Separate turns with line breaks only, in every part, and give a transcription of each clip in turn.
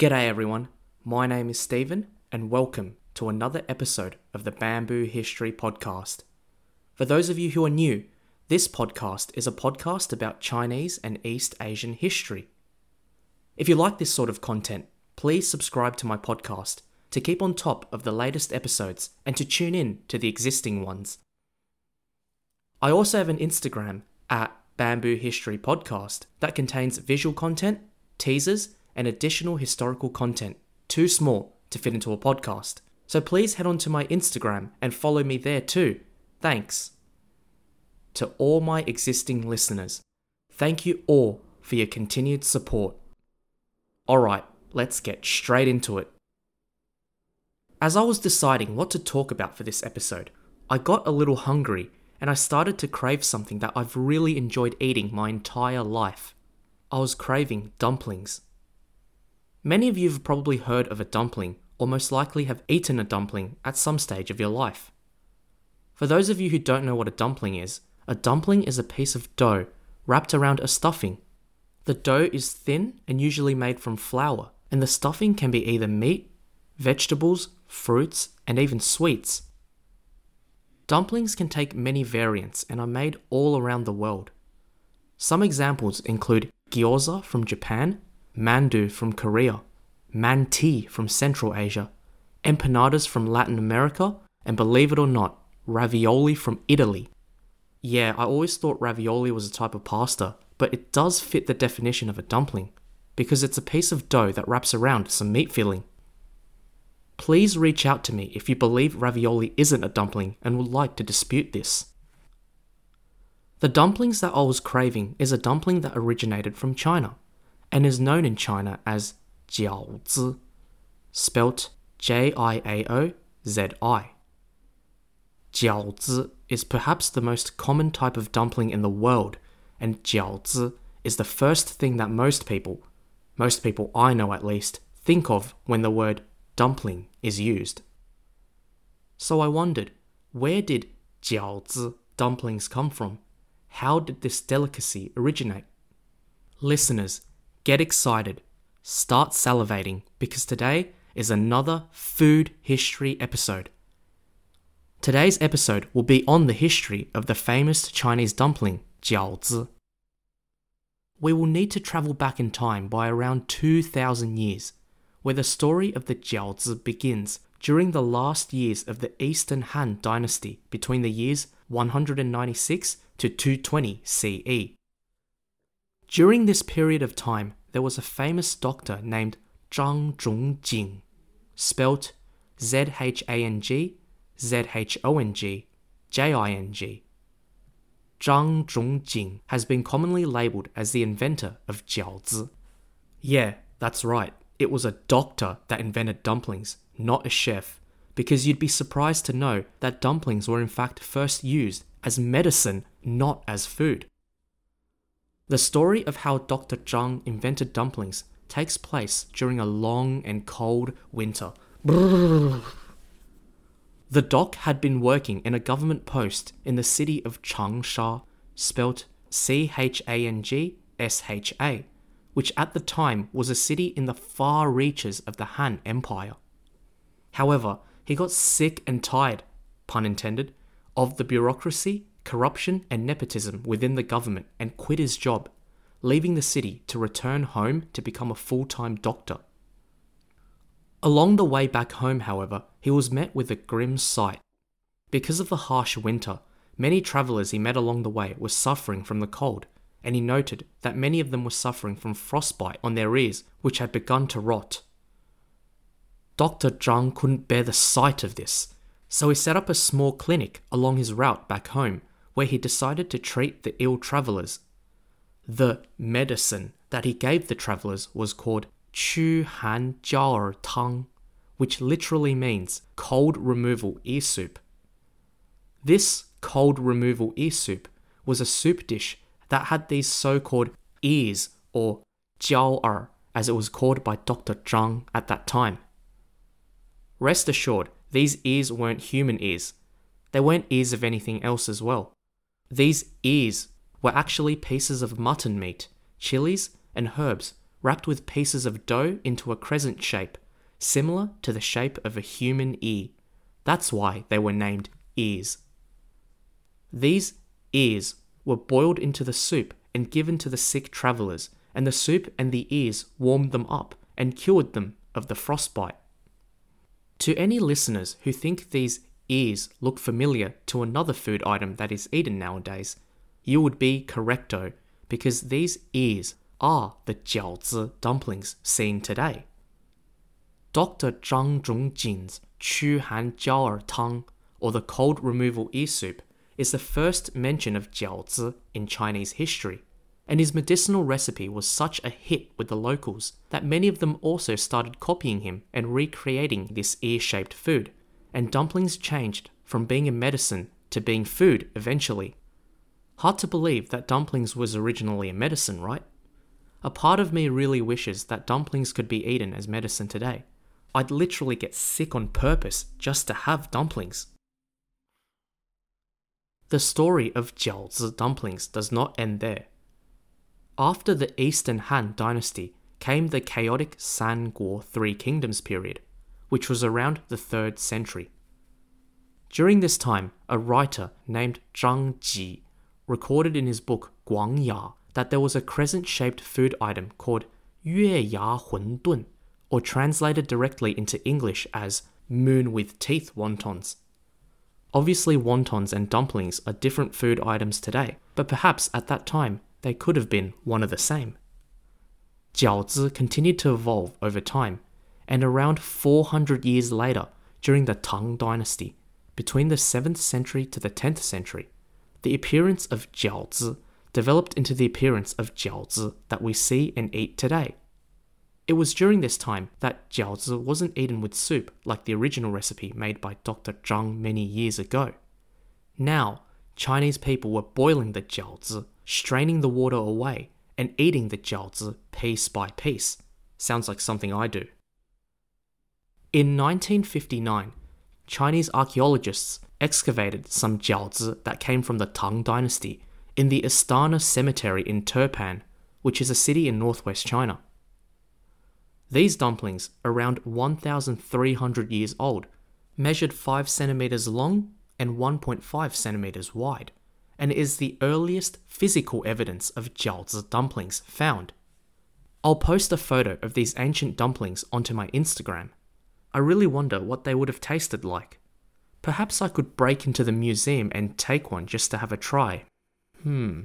G'day everyone, my name is Stephen, and welcome to another episode of the Bamboo History Podcast. For those of you who are new, this podcast is a podcast about Chinese and East Asian history. If you like this sort of content, please subscribe to my podcast to keep on top of the latest episodes and to tune in to the existing ones. I also have an Instagram at Bamboo History Podcast that contains visual content, teasers, and additional historical content, too small to fit into a podcast. So please head on to my Instagram and follow me there too. Thanks. To all my existing listeners, thank you all for your continued support. Alright, let's get straight into it. As I was deciding what to talk about for this episode, I got a little hungry and I started to crave something that I've really enjoyed eating my entire life. I was craving dumplings. Many of you have probably heard of a dumpling, or most likely have eaten a dumpling at some stage of your life. For those of you who don't know what a dumpling is, a dumpling is a piece of dough wrapped around a stuffing. The dough is thin and usually made from flour, and the stuffing can be either meat, vegetables, fruits, and even sweets. Dumplings can take many variants and are made all around the world. Some examples include gyoza from Japan, mandu from Korea, manti from Central Asia, empanadas from Latin America, and believe it or not, ravioli from Italy. Yeah, I always thought ravioli was a type of pasta, but it does fit the definition of a dumpling, because it's a piece of dough that wraps around some meat filling. Please reach out to me if you believe ravioli isn't a dumpling and would like to dispute this. The dumplings that I was craving is a dumpling that originated from China and is known in China as jiaozi, spelt J I A O Z I. Jiaozi is perhaps the most common type of dumpling in the world, and jiaozi is the first thing that most people, most people I know at least, think of when the word dumpling is used. So I wondered, where did jiaozi dumplings come from? How did this delicacy originate? Listeners, get excited, start salivating, because today is another food history episode. Today's episode will be on the history of the famous Chinese dumpling, jiaozi. We will need to travel back in time by around 2000 years where the story of the Jiaozi begins during the last years of the Eastern Han dynasty between the years 196 to 220 CE. During this period of time, there was a famous doctor named Zhang Zhongjing, spelt Z H A N G, Z H O N G, J I N G. Zhang Zhongjing has been commonly labeled as the inventor of jiaozi. Yeah, that's right. It was a doctor that invented dumplings, not a chef, because you'd be surprised to know that dumplings were in fact first used as medicine, not as food. The story of how Dr. Zhang invented dumplings takes place during a long and cold winter. The doc had been working in a government post in the city of Changsha, spelt C H A N G S H A, which at the time was a city in the far reaches of the Han Empire. However, he got sick and tired, pun intended, of the bureaucracy, corruption, and nepotism within the government and quit his job, leaving the city to return home to become a full time doctor. Along the way back home, however, he was met with a grim sight. Because of the harsh winter, many travellers he met along the way were suffering from the cold and he noted that many of them were suffering from frostbite on their ears, which had begun to rot. Dr. Zhang couldn't bear the sight of this, so he set up a small clinic along his route back home where he decided to treat the ill travellers. The medicine that he gave the travellers was called Chu Han Jiao Tang, which literally means cold removal ear soup. This cold removal ear soup was a soup dish that had these so called ears, or jiao er, as it was called by Dr. Zhang at that time. Rest assured, these ears weren't human ears. They weren't ears of anything else as well. These ears were actually pieces of mutton meat, chilies, and herbs, wrapped with pieces of dough into a crescent shape, similar to the shape of a human ear. That's why they were named ears. These ears were boiled into the soup and given to the sick travelers, and the soup and the ears warmed them up and cured them of the frostbite. To any listeners who think these ears look familiar to another food item that is eaten nowadays, you would be correcto, because these ears are the jiaozi dumplings seen today. Dr. Zhang Zhongjing's Chu Han Jiao er Tang, or the cold removal ear soup, is the first mention of jiaozi in Chinese history, and his medicinal recipe was such a hit with the locals that many of them also started copying him and recreating this ear shaped food, and dumplings changed from being a medicine to being food eventually. Hard to believe that dumplings was originally a medicine, right? A part of me really wishes that dumplings could be eaten as medicine today. I'd literally get sick on purpose just to have dumplings. The story of jiaozi dumplings does not end there. After the Eastern Han dynasty came the chaotic San Guo Three Kingdoms period, which was around the 3rd century. During this time, a writer named Zhang Ji recorded in his book Guangya that there was a crescent shaped food item called Yue Ya Hun Dun, or translated directly into English as moon with teeth wontons. Obviously, wontons and dumplings are different food items today, but perhaps at that time they could have been one of the same. Jiaozi continued to evolve over time, and around 400 years later, during the Tang Dynasty, between the 7th century to the 10th century, the appearance of jiaozi developed into the appearance of jiaozi that we see and eat today. It was during this time that jiaozi wasn't eaten with soup like the original recipe made by Dr. Zhang many years ago. Now, Chinese people were boiling the jiaozi, straining the water away, and eating the jiaozi piece by piece. Sounds like something I do. In 1959, Chinese archaeologists excavated some jiaozi that came from the Tang Dynasty in the Astana Cemetery in Turpan, which is a city in northwest China. These dumplings, around 1,300 years old, measured 5 centimeters long and 1.5 centimeters wide, and is the earliest physical evidence of jiaozi dumplings found. I'll post a photo of these ancient dumplings onto my Instagram. I really wonder what they would have tasted like. Perhaps I could break into the museum and take one just to have a try. Hmm.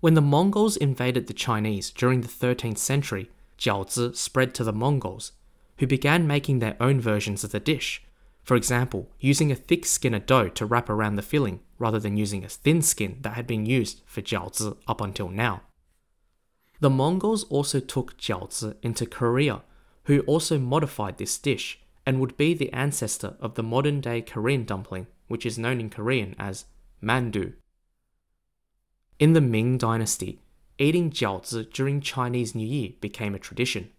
When the Mongols invaded the Chinese during the 13th century, jiaozi spread to the Mongols, who began making their own versions of the dish. For example, using a thick skin of dough to wrap around the filling rather than using a thin skin that had been used for jiaozi up until now. The Mongols also took jiaozi into Korea, who also modified this dish and would be the ancestor of the modern day Korean dumpling, which is known in Korean as mandu. In the Ming Dynasty, eating jiaozi during Chinese New Year became a tradition.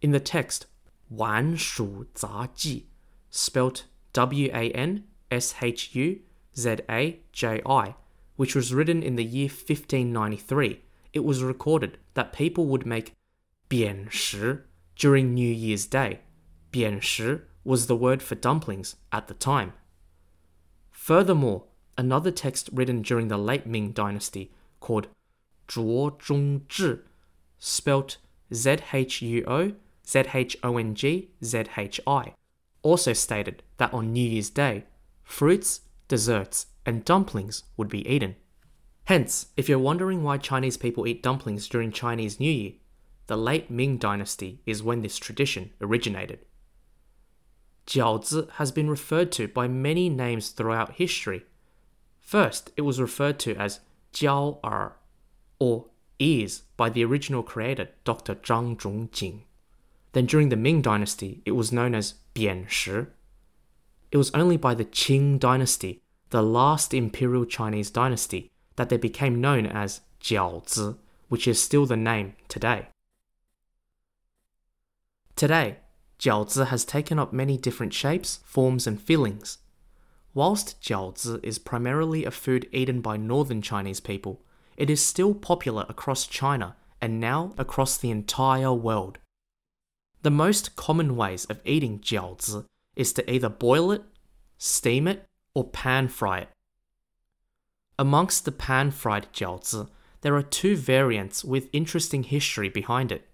In the text, Wan Shu Za Ji, spelt W A N S H U Z A J I, which was written in the year 1593, it was recorded that people would make bian shi during New Year's Day. Bian shi was the word for dumplings at the time. Furthermore, another text written during the late Ming dynasty called Zhuo Zhong Zhi, spelt Z H U O Z H O N G Z H I, also stated that on New Year's Day, fruits, desserts, and dumplings would be eaten. Hence, if you're wondering why Chinese people eat dumplings during Chinese New Year, the late Ming dynasty is when this tradition originated. Jiaozi has been referred to by many names throughout history, First, it was referred to as Jiao Er, or ears, by the original creator, Dr. Zhang Zhongjing. Then during the Ming dynasty, it was known as Bian Shi. It was only by the Qing dynasty, the last imperial Chinese dynasty, that they became known as Jiaozi, which is still the name today. Today, Jiaozi has taken up many different shapes, forms, and fillings. Whilst jiaozi is primarily a food eaten by northern Chinese people, it is still popular across China and now across the entire world. The most common ways of eating jiaozi is to either boil it, steam it, or pan fry it. Amongst the pan fried jiaozi, there are two variants with interesting history behind it.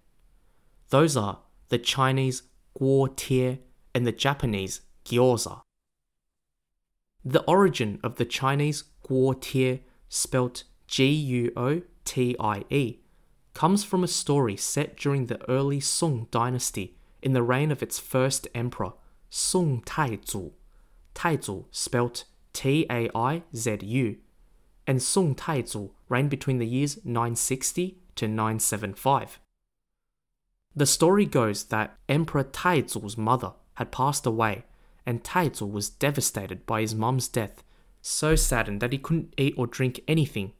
Those are the Chinese guo tie and the Japanese gyoza. The origin of the Chinese guo tie, spelt G U O T I E, comes from a story set during the early Song dynasty in the reign of its first emperor, Song Taizu. Taizu spelt T A I Z U, and Song Taizu reigned between the years 960 to 975. The story goes that Emperor Taizu's mother had passed away, and Taizu was devastated by his mum's death, so saddened that he couldn't eat or drink anything.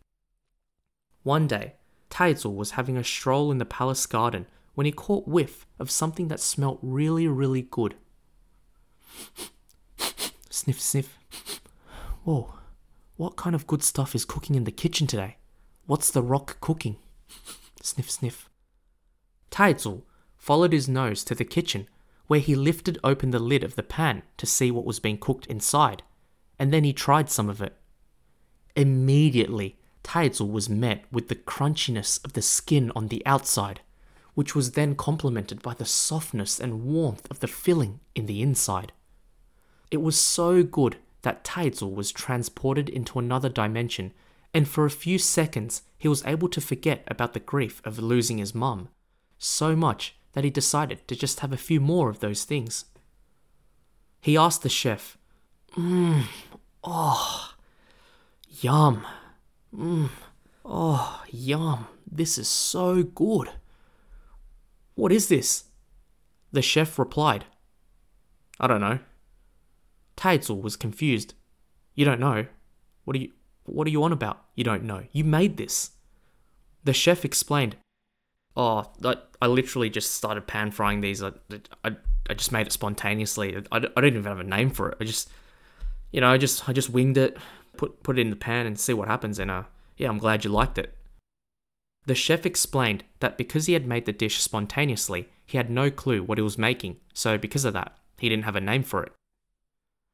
One day, Taizu was having a stroll in the palace garden when he caught whiff of something that smelt really, really good. sniff, sniff. Whoa, what kind of good stuff is cooking in the kitchen today? What's the rock cooking? sniff, sniff. Taizu followed his nose to the kitchen, where he lifted open the lid of the pan to see what was being cooked inside, and then he tried some of it. Immediately, Taizu was met with the crunchiness of the skin on the outside, which was then complemented by the softness and warmth of the filling in the inside. It was so good that Taizu was transported into another dimension, and for a few seconds he was able to forget about the grief of losing his mum, so much that he decided to just have a few more of those things. He asked the chef, Mmm, oh, yum. Mmm. Oh, yum. This is so good. What is this? The chef replied, I don't know. Taizu was confused. You don't know? What are you what are you on about? You don't know. You made this. The chef explained, Oh, I, I literally just started pan frying these. I, I, I just made it spontaneously. I, I don't even have a name for it. I just, you know, I just I just winged it, put put it in the pan and see what happens. And uh, yeah, I'm glad you liked it. The chef explained that because he had made the dish spontaneously, he had no clue what he was making, so because of that, he didn't have a name for it.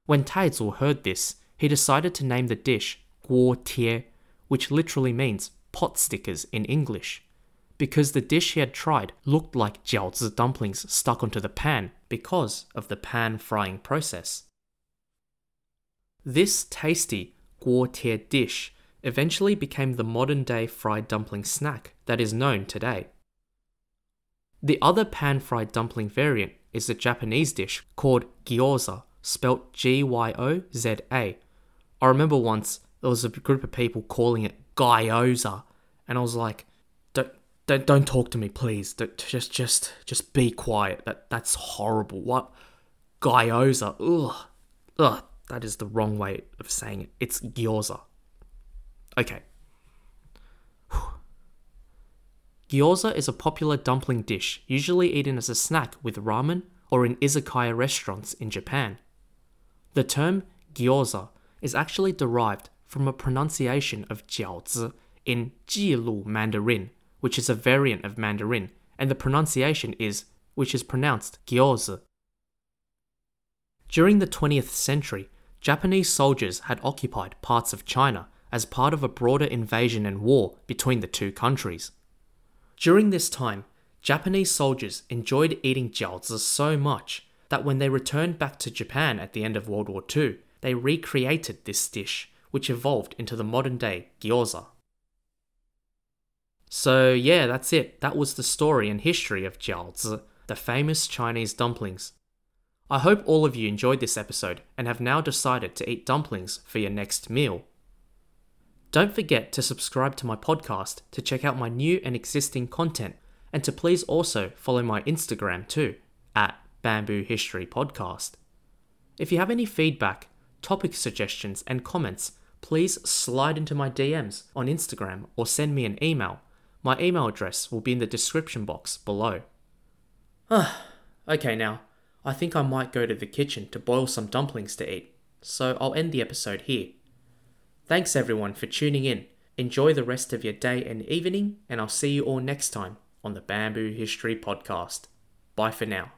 When Taizu heard this, he decided to name the dish guo tie, which literally means pot stickers in English, because the dish he had tried looked like jiaozi dumplings stuck onto the pan because of the pan frying process. This tasty guo tie dish eventually became the modern day fried dumpling snack that is known today. The other pan fried dumpling variant is the Japanese dish called gyoza, spelt G Y O Z A. I remember once there was a group of people calling it gyoza, and I was like, don't, don't, don't talk to me, please. Don't, just, just, just be quiet. That, that's horrible. What? Gyoza. Ugh. Ugh. That is the wrong way of saying it. It's gyoza. Okay. Gyoza is a popular dumpling dish, usually eaten as a snack with ramen or in izakaya restaurants in Japan. The term gyoza is actually derived from a pronunciation of jiaozi in Jilu Mandarin, which is a variant of Mandarin, and the pronunciation is which is pronounced gyozi. During the 20th century, Japanese soldiers had occupied parts of China as part of a broader invasion and war between the two countries. During this time, Japanese soldiers enjoyed eating jiaozi so much that when they returned back to Japan at the end of World War II, they recreated this dish, which evolved into the modern day gyoza. So, yeah, that's it. That was the story and history of jiaozi, the famous Chinese dumplings. I hope all of you enjoyed this episode and have now decided to eat dumplings for your next meal. Don't forget to subscribe to my podcast to check out my new and existing content, and to please also follow my Instagram too, Bamboo History Podcast. If you have any feedback, topic suggestions, and comments, please slide into my DMs on Instagram or send me an email. My email address will be in the description box below. Ah, okay, now, I think I might go to the kitchen to boil some dumplings to eat, so I'll end the episode here. Thanks everyone for tuning in. Enjoy the rest of your day and evening, and I'll see you all next time on the Bamboo History Podcast. Bye for now.